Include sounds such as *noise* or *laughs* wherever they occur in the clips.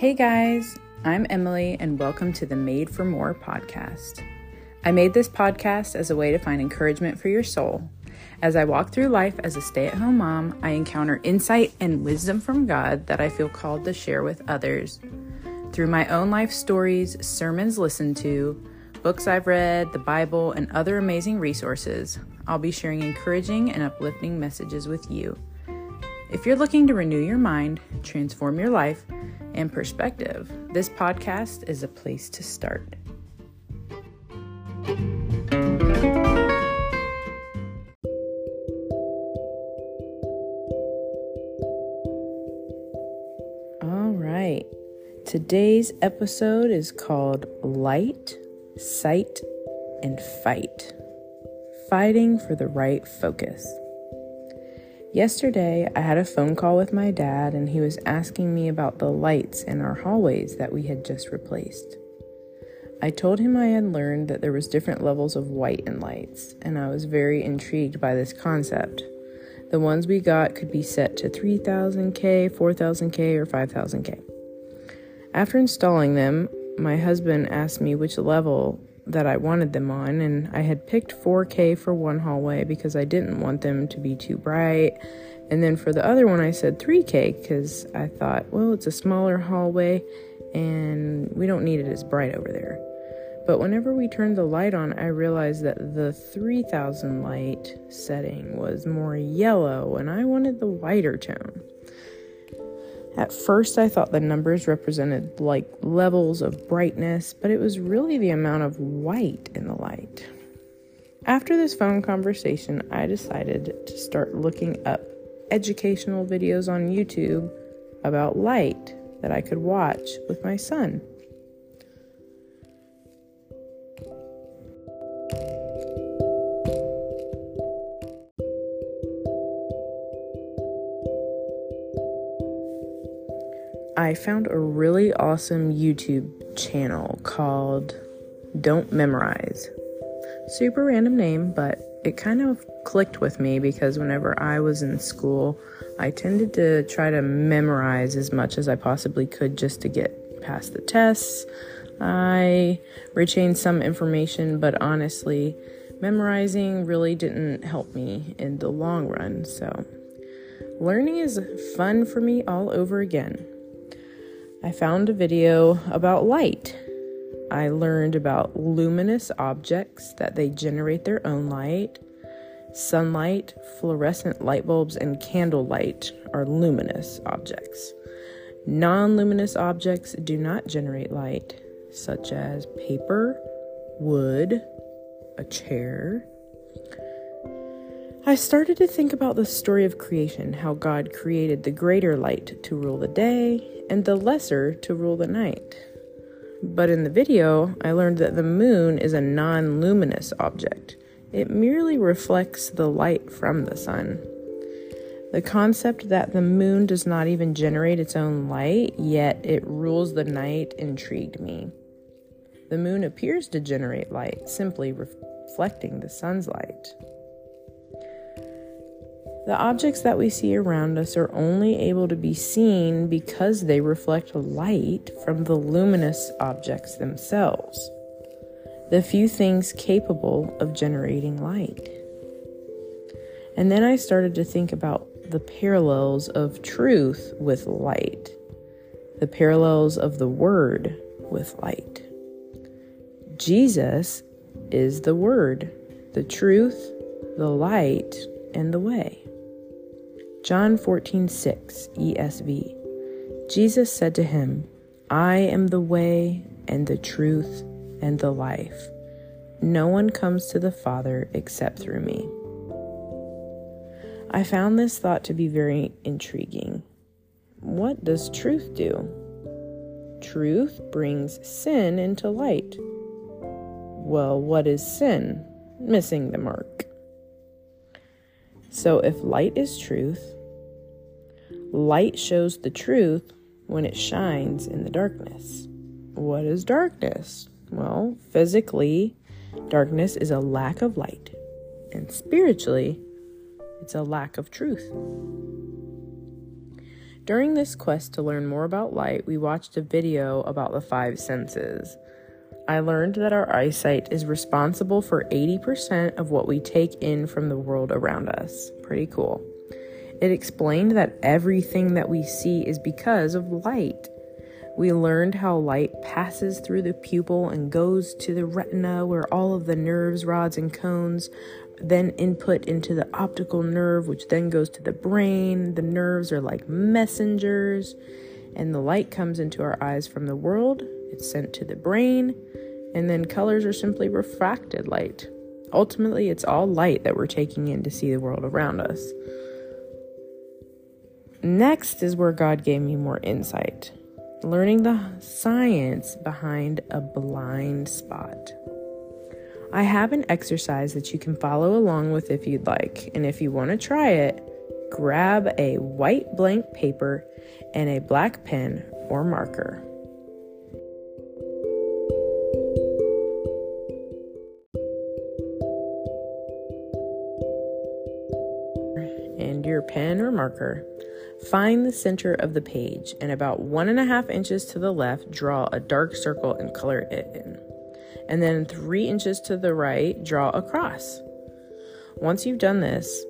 Hey guys, I'm Emily, and welcome to the Made for More podcast. I made this podcast as a way to find encouragement for your soul. As I walk through life as a stay at home mom, I encounter insight and wisdom from God that I feel called to share with others. Through my own life stories, sermons listened to, books I've read, the Bible, and other amazing resources, I'll be sharing encouraging and uplifting messages with you. If you're looking to renew your mind, transform your life, and perspective, this podcast is a place to start. All right. Today's episode is called Light, Sight, and Fight Fighting for the Right Focus. Yesterday, I had a phone call with my dad, and he was asking me about the lights in our hallways that we had just replaced. I told him I had learned that there was different levels of white in lights, and I was very intrigued by this concept. The ones we got could be set to 3000K, 4000K, or 5000K. After installing them, my husband asked me which level that I wanted them on, and I had picked 4K for one hallway because I didn't want them to be too bright. And then for the other one, I said 3K because I thought, well, it's a smaller hallway and we don't need it as bright over there. But whenever we turned the light on, I realized that the 3000 light setting was more yellow and I wanted the whiter tone. At first, I thought the numbers represented like levels of brightness, but it was really the amount of white in the light. After this phone conversation, I decided to start looking up educational videos on YouTube about light that I could watch with my son. I found a really awesome YouTube channel called Don't Memorize. Super random name, but it kind of clicked with me because whenever I was in school, I tended to try to memorize as much as I possibly could just to get past the tests. I retained some information, but honestly, memorizing really didn't help me in the long run. So, learning is fun for me all over again. I found a video about light. I learned about luminous objects that they generate their own light. Sunlight, fluorescent light bulbs, and candlelight are luminous objects. Non luminous objects do not generate light, such as paper, wood, a chair. I started to think about the story of creation, how God created the greater light to rule the day and the lesser to rule the night. But in the video, I learned that the moon is a non luminous object. It merely reflects the light from the sun. The concept that the moon does not even generate its own light, yet it rules the night, intrigued me. The moon appears to generate light, simply reflecting the sun's light. The objects that we see around us are only able to be seen because they reflect light from the luminous objects themselves, the few things capable of generating light. And then I started to think about the parallels of truth with light, the parallels of the Word with light. Jesus is the Word, the truth, the light, and the way. John 14, 6, ESV. Jesus said to him, I am the way and the truth and the life. No one comes to the Father except through me. I found this thought to be very intriguing. What does truth do? Truth brings sin into light. Well, what is sin? Missing the mark. So, if light is truth, light shows the truth when it shines in the darkness. What is darkness? Well, physically, darkness is a lack of light, and spiritually, it's a lack of truth. During this quest to learn more about light, we watched a video about the five senses. I learned that our eyesight is responsible for 80% of what we take in from the world around us. Pretty cool. It explained that everything that we see is because of light. We learned how light passes through the pupil and goes to the retina, where all of the nerves, rods, and cones then input into the optical nerve, which then goes to the brain. The nerves are like messengers, and the light comes into our eyes from the world. It's sent to the brain, and then colors are simply refracted light. Ultimately, it's all light that we're taking in to see the world around us. Next is where God gave me more insight, learning the science behind a blind spot. I have an exercise that you can follow along with if you'd like, and if you want to try it, grab a white blank paper and a black pen or marker. Pen or marker. Find the center of the page and about one and a half inches to the left, draw a dark circle and color it in and then three inches to the right, draw a cross. Once you've done this,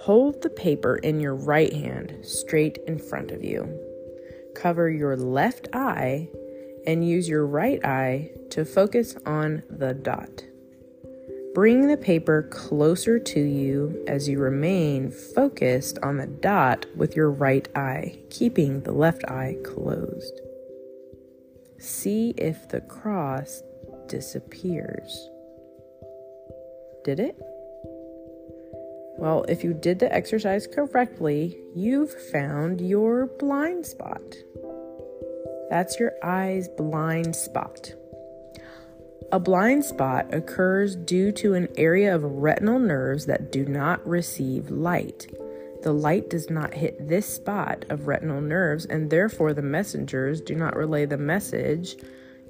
hold the paper in your right hand straight in front of you. Cover your left eye and use your right eye to focus on the dot. Bring the paper closer to you as you remain focused on the dot with your right eye, keeping the left eye closed. See if the cross disappears. Did it? Well, if you did the exercise correctly, you've found your blind spot. That's your eye's blind spot. A blind spot occurs due to an area of retinal nerves that do not receive light. The light does not hit this spot of retinal nerves, and therefore the messengers do not relay the message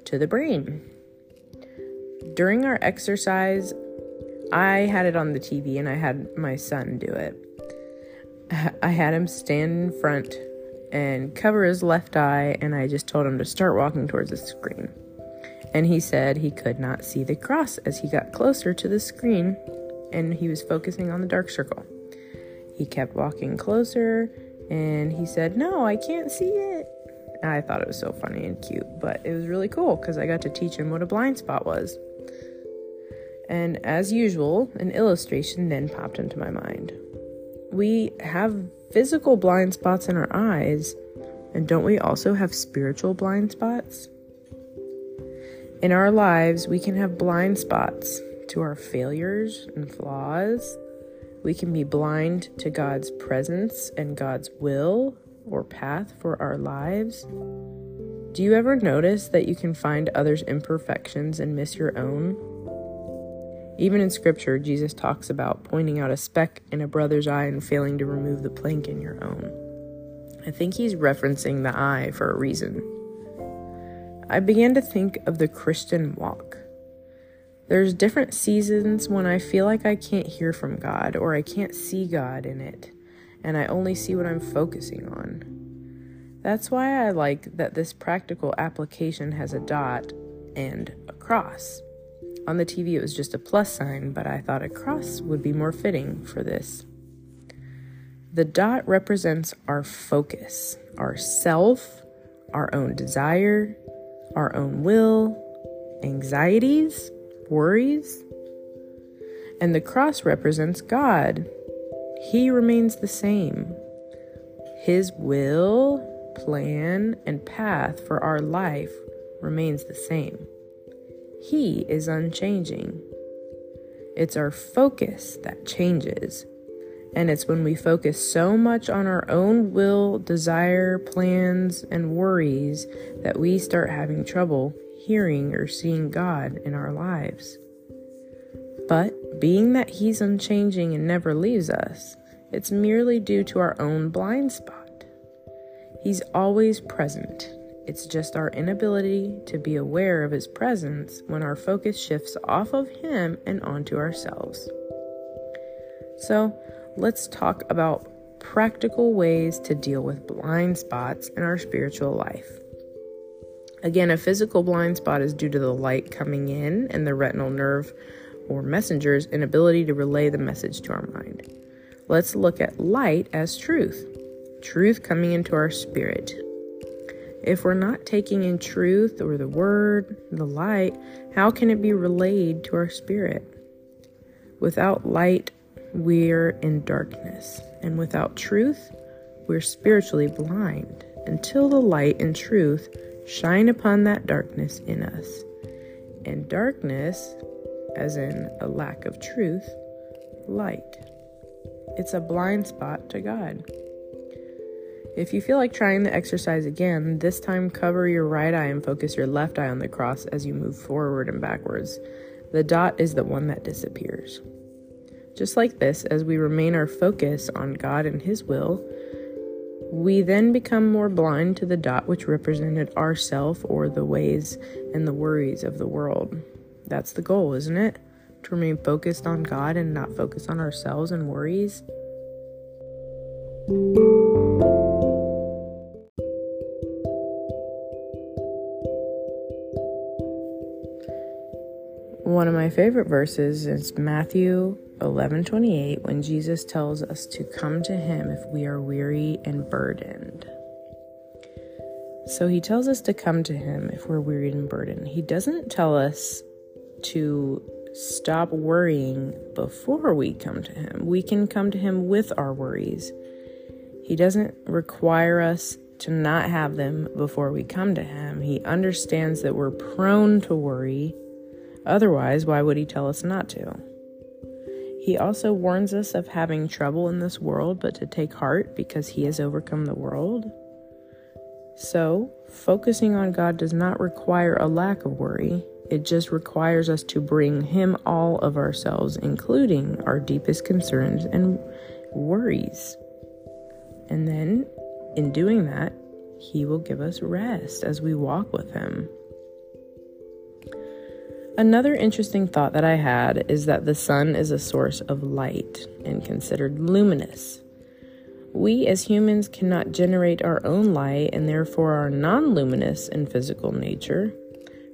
to the brain during our exercise, I had it on the TV and I had my son do it. *laughs* I had him stand in front and cover his left eye, and I just told him to start walking towards the screen. And he said he could not see the cross as he got closer to the screen and he was focusing on the dark circle. He kept walking closer and he said, No, I can't see it. I thought it was so funny and cute, but it was really cool because I got to teach him what a blind spot was. And as usual, an illustration then popped into my mind. We have physical blind spots in our eyes, and don't we also have spiritual blind spots? In our lives, we can have blind spots to our failures and flaws. We can be blind to God's presence and God's will or path for our lives. Do you ever notice that you can find others' imperfections and miss your own? Even in scripture, Jesus talks about pointing out a speck in a brother's eye and failing to remove the plank in your own. I think he's referencing the eye for a reason. I began to think of the Christian walk. There's different seasons when I feel like I can't hear from God or I can't see God in it, and I only see what I'm focusing on. That's why I like that this practical application has a dot and a cross. On the TV, it was just a plus sign, but I thought a cross would be more fitting for this. The dot represents our focus, our self, our own desire, our own will, anxieties, worries. And the cross represents God. He remains the same. His will, plan, and path for our life remains the same. He is unchanging. It's our focus that changes. And it's when we focus so much on our own will, desire, plans, and worries that we start having trouble hearing or seeing God in our lives. But being that He's unchanging and never leaves us, it's merely due to our own blind spot. He's always present it's just our inability to be aware of His presence when our focus shifts off of Him and onto ourselves. So, let's talk about practical ways to deal with blind spots in our spiritual life. Again, a physical blind spot is due to the light coming in and the retinal nerve or messenger's inability to relay the message to our mind. Let's look at light as truth, truth coming into our spirit. If we're not taking in truth or the word, the light, how can it be relayed to our spirit? Without light, we're in darkness, and without truth, we're spiritually blind until the light and truth shine upon that darkness in us. And darkness, as in a lack of truth, light. It's a blind spot to God. If you feel like trying the exercise again, this time cover your right eye and focus your left eye on the cross as you move forward and backwards. The dot is the one that disappears. Just like this, as we remain our focus on God and His will, we then become more blind to the dot which represented ourself or the ways and the worries of the world. That's the goal, isn't it? To remain focused on God and not focus on ourselves and worries. One of my favorite verses is Matthew 11:28 when Jesus tells us to come to him if we are weary and burdened. So he tells us to come to him if we're weary and burdened. He doesn't tell us to stop worrying before we come to him. We can come to him with our worries. He doesn't require us to not have them before we come to him. He understands that we're prone to worry. Otherwise, why would he tell us not to? He also warns us of having trouble in this world, but to take heart because He has overcome the world. So, focusing on God does not require a lack of worry. It just requires us to bring Him all of ourselves, including our deepest concerns and worries. And then, in doing that, He will give us rest as we walk with Him. Another interesting thought that I had is that the sun is a source of light and considered luminous. We as humans cannot generate our own light and therefore are non luminous in physical nature.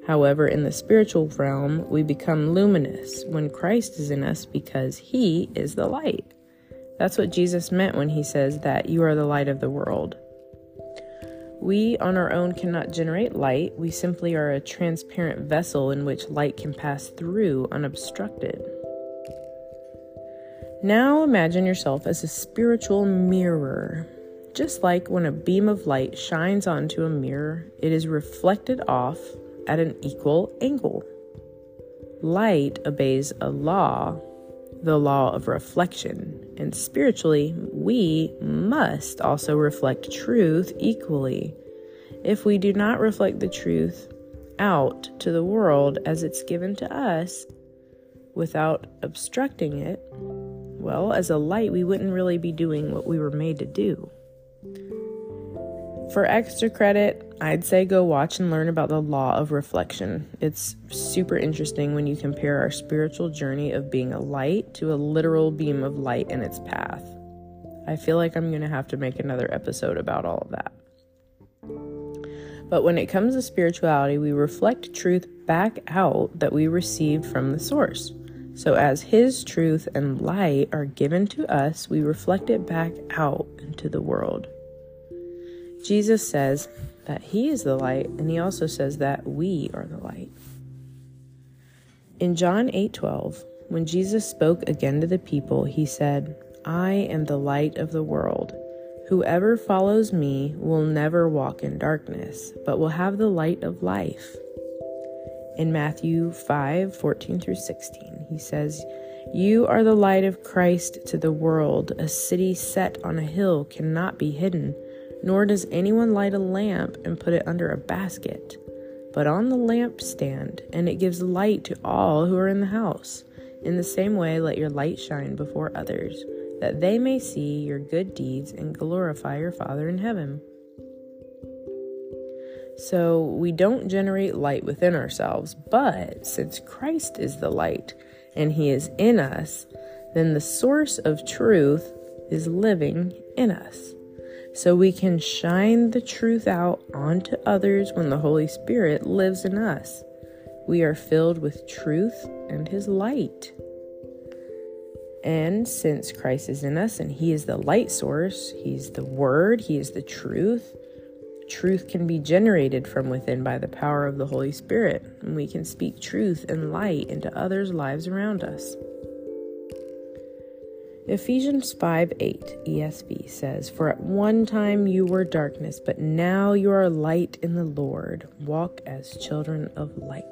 However, in the spiritual realm, we become luminous when Christ is in us because he is the light. That's what Jesus meant when he says that you are the light of the world. We on our own cannot generate light. We simply are a transparent vessel in which light can pass through unobstructed. Now imagine yourself as a spiritual mirror. Just like when a beam of light shines onto a mirror, it is reflected off at an equal angle. Light obeys a law the law of reflection. And spiritually, we must also reflect truth equally. If we do not reflect the truth out to the world as it's given to us without obstructing it, well, as a light, we wouldn't really be doing what we were made to do. For extra credit, I'd say go watch and learn about the law of reflection. It's super interesting when you compare our spiritual journey of being a light to a literal beam of light in its path. I feel like I'm going to have to make another episode about all of that. But when it comes to spirituality, we reflect truth back out that we received from the source. So, as His truth and light are given to us, we reflect it back out into the world. Jesus says that He is the light, and He also says that we are the light. In John 8 12, when Jesus spoke again to the people, He said, I am the light of the world. Whoever follows me will never walk in darkness, but will have the light of life. In Matthew 5 14 through 16, he says, You are the light of Christ to the world. A city set on a hill cannot be hidden. Nor does anyone light a lamp and put it under a basket, but on the lampstand, and it gives light to all who are in the house. In the same way, let your light shine before others, that they may see your good deeds and glorify your Father in heaven. So, we don't generate light within ourselves, but since Christ is the light and He is in us, then the source of truth is living in us. So we can shine the truth out onto others when the Holy Spirit lives in us. We are filled with truth and His light. And since Christ is in us and He is the light source, He's the Word, He is the truth, truth can be generated from within by the power of the Holy Spirit. And we can speak truth and light into others' lives around us. Ephesians 5 8 ESV says, For at one time you were darkness, but now you are light in the Lord. Walk as children of light.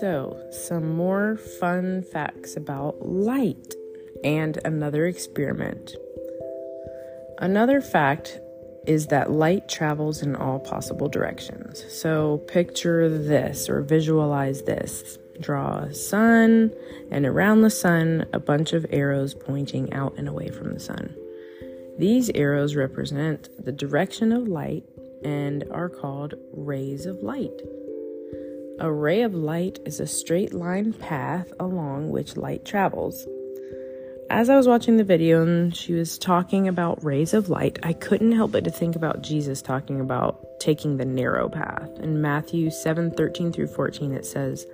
So, some more fun facts about light and another experiment. Another fact is that light travels in all possible directions. So, picture this or visualize this. Draw a sun, and around the sun, a bunch of arrows pointing out and away from the sun. These arrows represent the direction of light and are called rays of light. A ray of light is a straight line path along which light travels. As I was watching the video and she was talking about rays of light, I couldn't help but to think about Jesus talking about taking the narrow path. In Matthew 7 13 through 14, it says,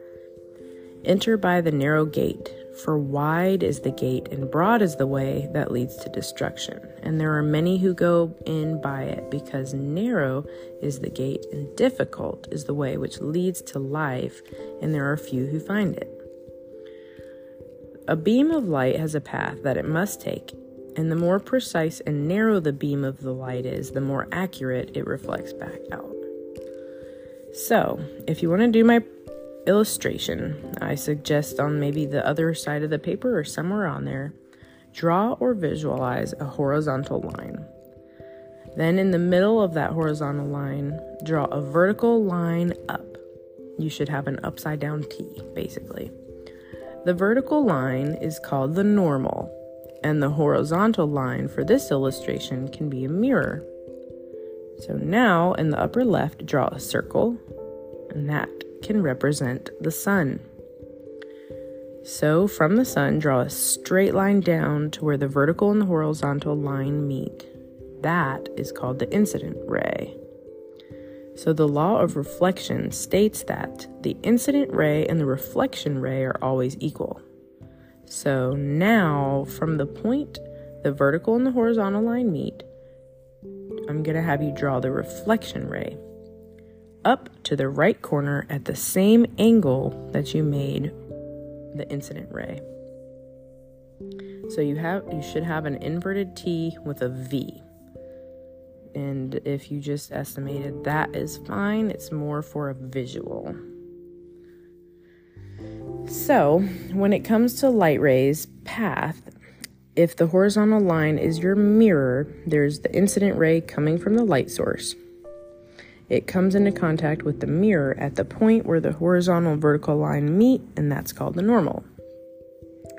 Enter by the narrow gate, for wide is the gate and broad is the way that leads to destruction, and there are many who go in by it, because narrow is the gate and difficult is the way which leads to life, and there are few who find it. A beam of light has a path that it must take, and the more precise and narrow the beam of the light is, the more accurate it reflects back out. So, if you want to do my illustration, I suggest on maybe the other side of the paper or somewhere on there, draw or visualize a horizontal line. Then, in the middle of that horizontal line, draw a vertical line up. You should have an upside down T, basically. The vertical line is called the normal, and the horizontal line for this illustration can be a mirror. So now in the upper left, draw a circle, and that can represent the sun. So from the sun, draw a straight line down to where the vertical and the horizontal line meet. That is called the incident ray. So the law of reflection states that the incident ray and the reflection ray are always equal. So now, from the point the vertical and the horizontal line meet, I'm going to have you draw the reflection ray up to the right corner at the same angle that you made the incident ray. So you have you should have an inverted T with a V. And if you just estimated that is fine, it's more for a visual. So, when it comes to light rays path, if the horizontal line is your mirror, there's the incident ray coming from the light source. It comes into contact with the mirror at the point where the horizontal and vertical line meet, and that's called the normal.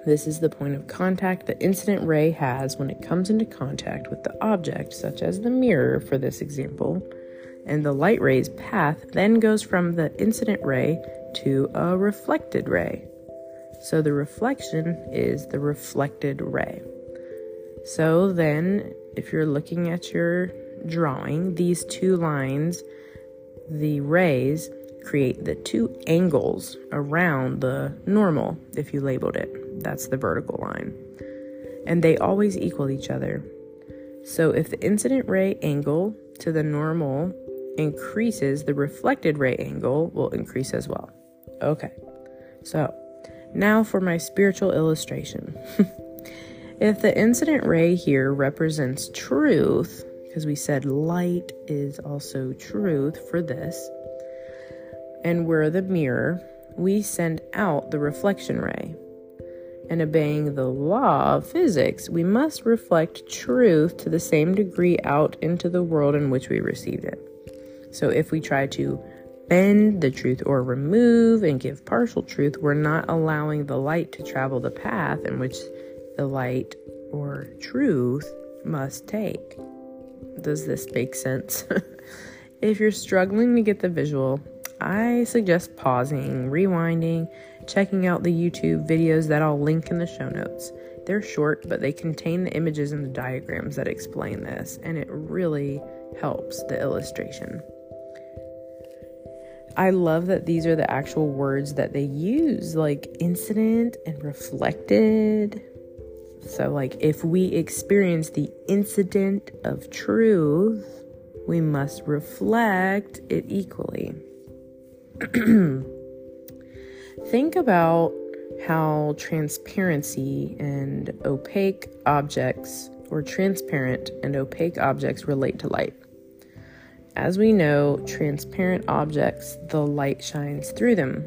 This is the point of contact the incident ray has when it comes into contact with the object, such as the mirror for this example, and the light ray's path then goes from the incident ray to a reflected ray. So the reflection is the reflected ray. So then, if you're looking at your drawing, these two lines the rays create the two angles around the normal, if you labeled it. That's the vertical line. And they always equal each other. So if the incident ray angle to the normal increases, the reflected ray angle will increase as well. Okay, so now for my spiritual illustration. *laughs* if the incident ray here represents truth, because we said light is also truth for this. And we're the mirror, we send out the reflection ray. And obeying the law of physics, we must reflect truth to the same degree out into the world in which we received it. So if we try to bend the truth or remove and give partial truth, we're not allowing the light to travel the path in which the light or truth must take. Does this make sense? *laughs* If you're struggling to get the visual, I suggest pausing, rewinding, checking out the YouTube videos that I'll link in the show notes. They're short, but they contain the images and the diagrams that explain this, and it really helps the illustration. I love that these are the actual words that they use, like incident and reflected. So, like, if we experience the incident of truth, we must reflect it equally. *clears throat* Think about how transparency and opaque objects, or transparent and opaque objects, relate to light. As we know, transparent objects, the light shines through them.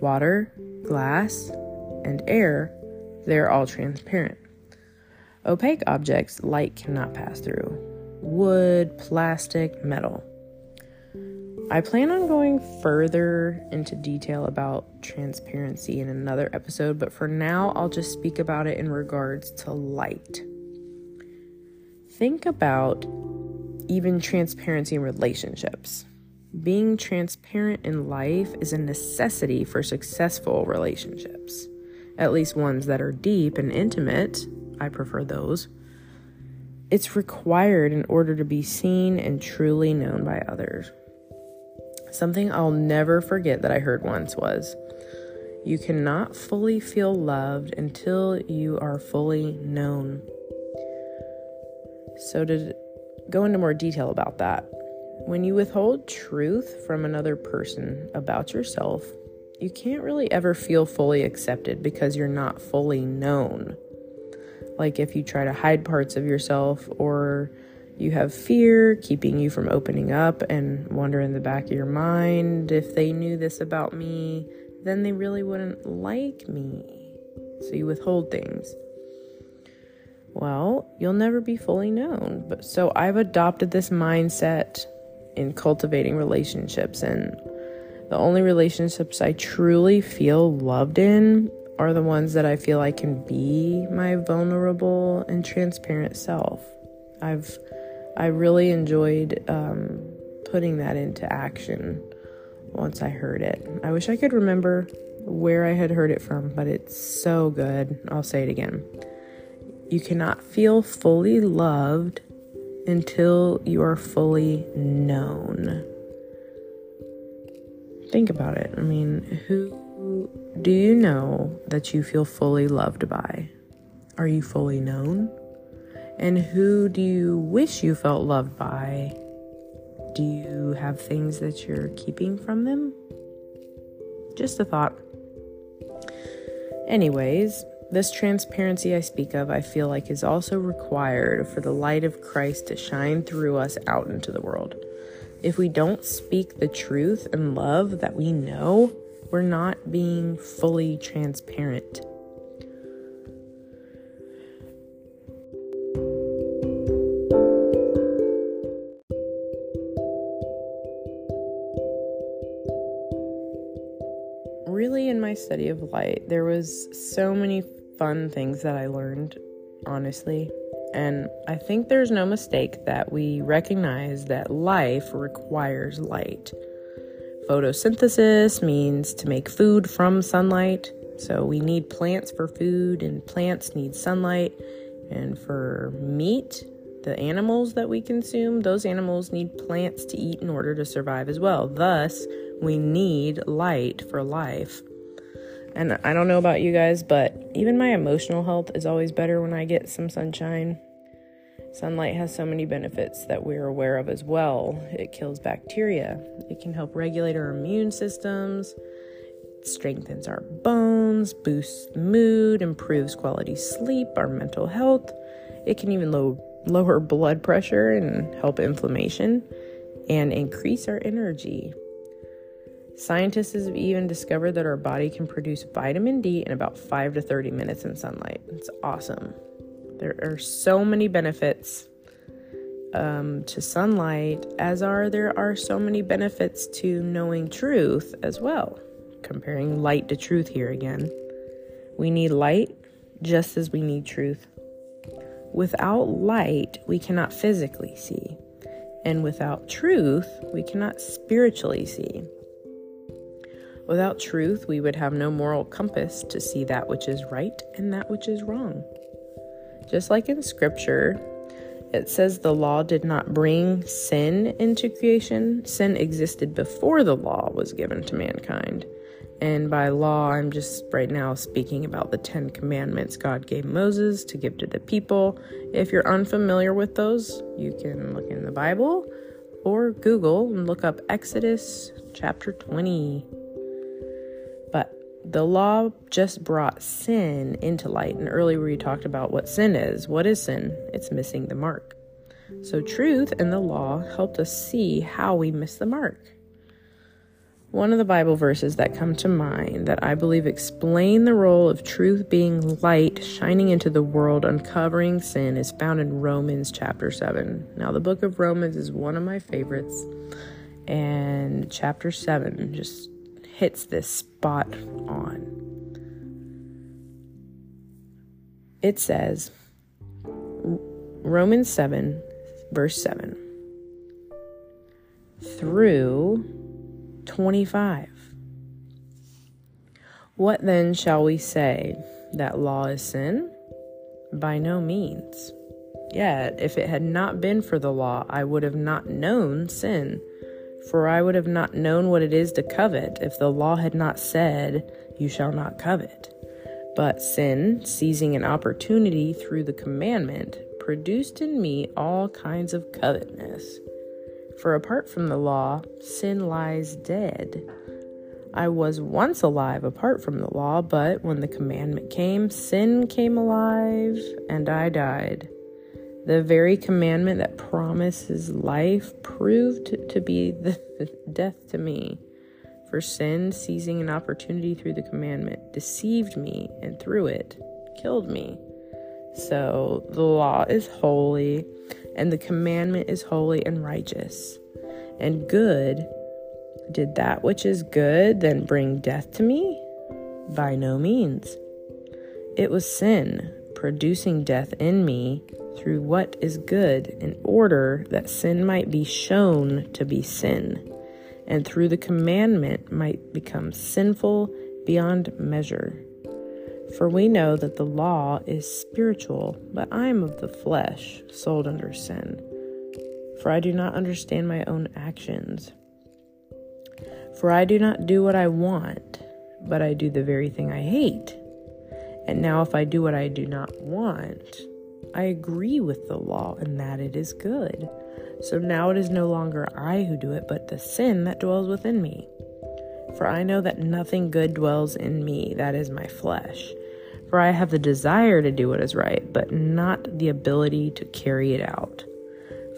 Water, glass, and air, they're all transparent. Opaque objects, light cannot pass through. Wood, plastic, metal. I plan on going further into detail about transparency in another episode, but for now, I'll just speak about it in regards to light. Think about even transparency in relationships. Being transparent in life is a necessity for successful relationships, at least ones that are deep and intimate. I prefer those. It's required in order to be seen and truly known by others. Something I'll never forget that I heard once was You cannot fully feel loved until you are fully known. So, to go into more detail about that. When you withhold truth from another person about yourself, you can't really ever feel fully accepted because you're not fully known. Like if you try to hide parts of yourself or you have fear keeping you from opening up and wonder in the back of your mind if they knew this about me, then they really wouldn't like me. So you withhold things well, you'll never be fully known. But so I've adopted this mindset in cultivating relationships and the only relationships I truly feel loved in are the ones that I feel I can be my vulnerable and transparent self. I've I really enjoyed um, putting that into action once I heard it. I wish I could remember where I had heard it from, but it's so good. I'll say it again. You cannot feel fully loved until you are fully known. Think about it. I mean, who do you know that you feel fully loved by? Are you fully known? And who do you wish you felt loved by? Do you have things that you're keeping from them? Just a thought. Anyways, this transparency I speak of, I feel like, is also required for the light of Christ to shine through us out into the world. If we don't speak the truth and love that we know, we're not being fully transparent. My study of light, there was so many fun things that I learned, honestly. And I think there's no mistake that we recognize that life requires light. Photosynthesis means to make food from sunlight. So we need plants for food, and plants need sunlight. And for meat, the animals that we consume, those animals need plants to eat in order to survive as well. Thus, we need light for life. And I don't know about you guys, but even my emotional health is always better when I get some sunshine. Sunlight has so many benefits that we're aware of as well. It kills bacteria, it can help regulate our immune systems, strengthens our bones, boosts mood, improves quality sleep, our mental health. It can even low, lower blood pressure and help inflammation and increase our energy. Scientists have even discovered that our body can produce vitamin D in about 5 to 30 minutes in sunlight. It's awesome. There are so many benefits um, to sunlight, as are there are so many benefits to knowing truth as well. Comparing light to truth here again. We need light just as we need truth. Without light, we cannot physically see. And without truth, we cannot spiritually see. Without truth, we would have no moral compass to see that which is right and that which is wrong. Just like in scripture, it says the law did not bring sin into creation. Sin existed before the law was given to mankind. And by law, I'm just right now speaking about the Ten Commandments God gave Moses to give to the people. If you're unfamiliar with those, you can look in the Bible or Google and look up Exodus chapter 20. The law just brought sin into light. And earlier we talked about what sin is. What is sin? It's missing the mark. So, truth and the law helped us see how we miss the mark. One of the Bible verses that come to mind that I believe explain the role of truth being light shining into the world, uncovering sin, is found in Romans chapter 7. Now, the book of Romans is one of my favorites, and chapter 7 just hits this spot on. It says, Romans 7, verse 7 through 25. What then shall we say? That law is sin? By no means. Yet, if it had not been for the law, I would have not known sin. For I would have not known what it is to covet if the law had not said, You shall not covet. But sin, seizing an opportunity through the commandment, produced in me all kinds of covetousness. For apart from the law, sin lies dead. I was once alive apart from the law, but when the commandment came, sin came alive and I died. The very commandment that promises life proved to be the *laughs* death to me. For sin, seizing an opportunity through the commandment, deceived me and through it killed me. So the law is holy and the commandment is holy and righteous and good. Did that which is good then bring death to me? By no means. It was sin producing death in me through what is good, in order that sin might be shown to be sin, and through the commandment might become sinful beyond measure. For we know that the law is spiritual, but I am of the flesh, sold under sin. For I do not understand my own actions. For I do not do what I want, but I do the very thing I hate. And now, if I do what I do not want, I agree with the law in that it is good. So now it is no longer I who do it, but the sin that dwells within me. For I know that nothing good dwells in me, that is my flesh. For I have the desire to do what is right, but not the ability to carry it out.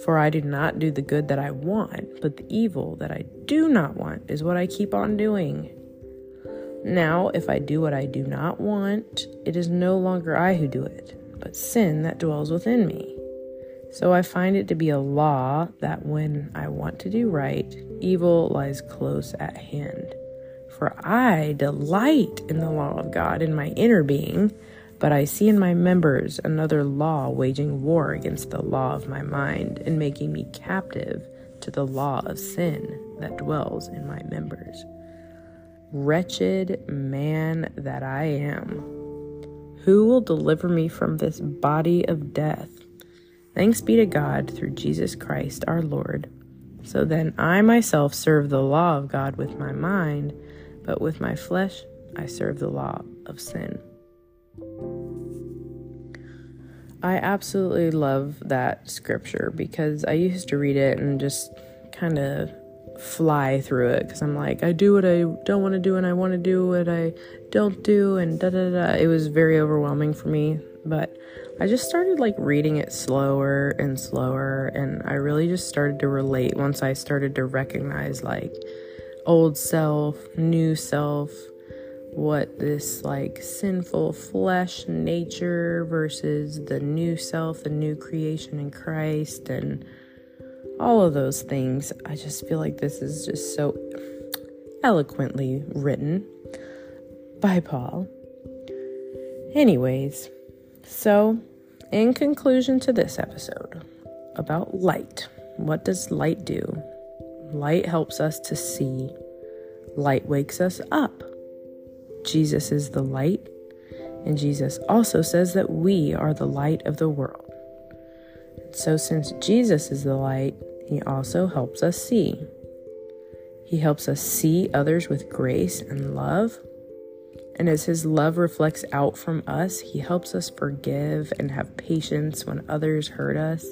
For I do not do the good that I want, but the evil that I do not want is what I keep on doing. Now, if I do what I do not want, it is no longer I who do it, but sin that dwells within me. So I find it to be a law that when I want to do right, evil lies close at hand. For I delight in the law of God in my inner being, but I see in my members another law waging war against the law of my mind and making me captive to the law of sin that dwells in my members. Wretched man that I am, who will deliver me from this body of death? Thanks be to God through Jesus Christ our Lord. So then I myself serve the law of God with my mind but with my flesh I serve the law of sin. I absolutely love that scripture because I used to read it and just kind of fly through it because I'm like, I do what I don't want to do and I want to do what I don't do, and da da da. It was very overwhelming for me, but I just started like reading it slower and slower, and I really just started to relate once I started to recognize like old self, new self, what this like sinful flesh nature versus the new self, the new creation in Christ, and all of those things. I just feel like this is just so eloquently written by Paul. Anyways, so in conclusion to this episode about light, what does light do? Light helps us to see, light wakes us up. Jesus is the light, and Jesus also says that we are the light of the world. So, since Jesus is the light, he also helps us see. He helps us see others with grace and love. And as His love reflects out from us, He helps us forgive and have patience when others hurt us.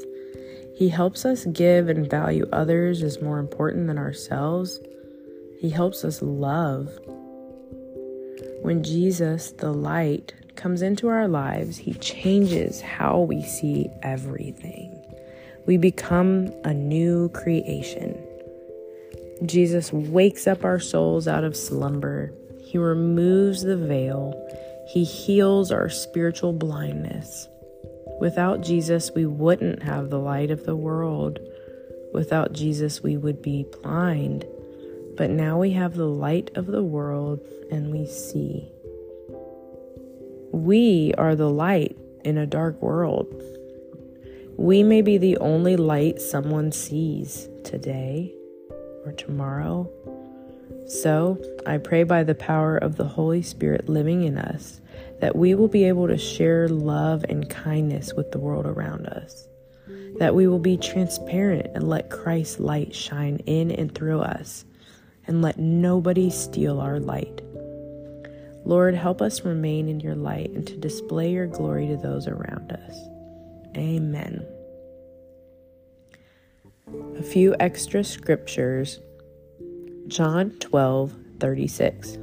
He helps us give and value others as more important than ourselves. He helps us love. When Jesus, the light, comes into our lives, He changes how we see everything. We become a new creation. Jesus wakes up our souls out of slumber. He removes the veil. He heals our spiritual blindness. Without Jesus, we wouldn't have the light of the world. Without Jesus, we would be blind. But now we have the light of the world and we see. We are the light in a dark world. We may be the only light someone sees today or tomorrow. So, I pray by the power of the Holy Spirit living in us that we will be able to share love and kindness with the world around us. That we will be transparent and let Christ's light shine in and through us, and let nobody steal our light. Lord, help us remain in your light and to display your glory to those around us. Amen a few extra scriptures. John 12, 36.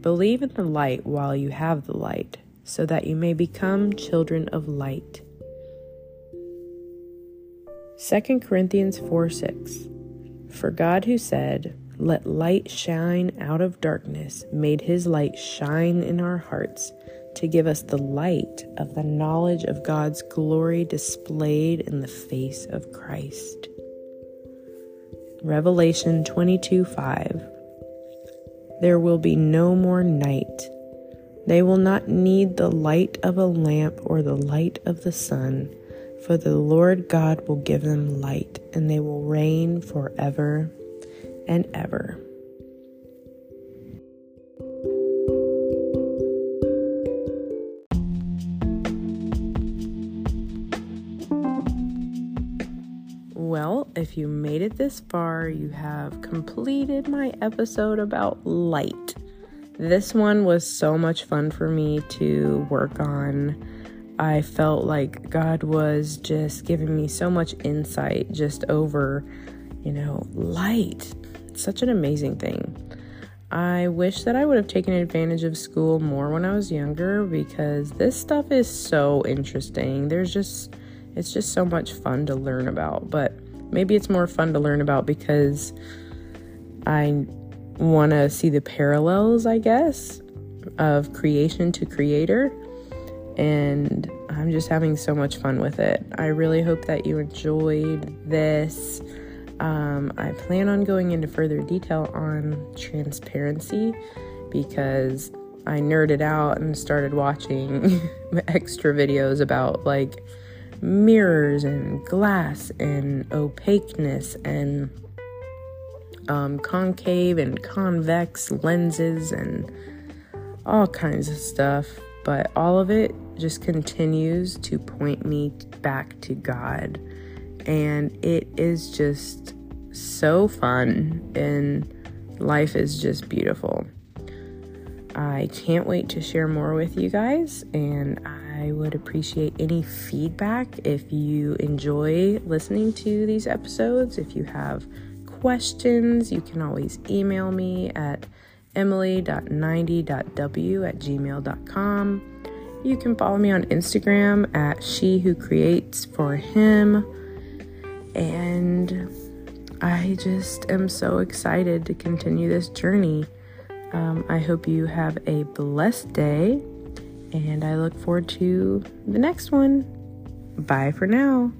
Believe in the light while you have the light, so that you may become children of light. 2 Corinthians 4 6. For God, who said, Let light shine out of darkness, made his light shine in our hearts to give us the light of the knowledge of God's glory displayed in the face of Christ. Revelation 22 5. There will be no more night. They will not need the light of a lamp or the light of the sun, for the Lord God will give them light, and they will reign forever and ever. If you made it this far, you have completed my episode about light. This one was so much fun for me to work on. I felt like God was just giving me so much insight just over, you know, light. It's such an amazing thing. I wish that I would have taken advantage of school more when I was younger because this stuff is so interesting. There's just, it's just so much fun to learn about. But maybe it's more fun to learn about because I want to see the parallels, I guess, of creation to creator. And I'm just having so much fun with it. I really hope that you enjoyed this. Um, I plan on going into further detail on transparency because I nerded out and started watching *laughs* extra videos about like mirrors and glass and opaqueness and um, concave and convex lenses and all kinds of stuff. But all of it just continues to point me back to God. And it is just so fun, and life is just beautiful. I can't wait to share more with you guys, and I would appreciate any feedback if you enjoy listening to these episodes. If you have questions, you can always email me at emily.90.w at gmail.com. You can follow me on Instagram at she who creates for him. And I just am so excited to continue this journey. Um, I hope you have a blessed day, and I look forward to the next one. Bye for now.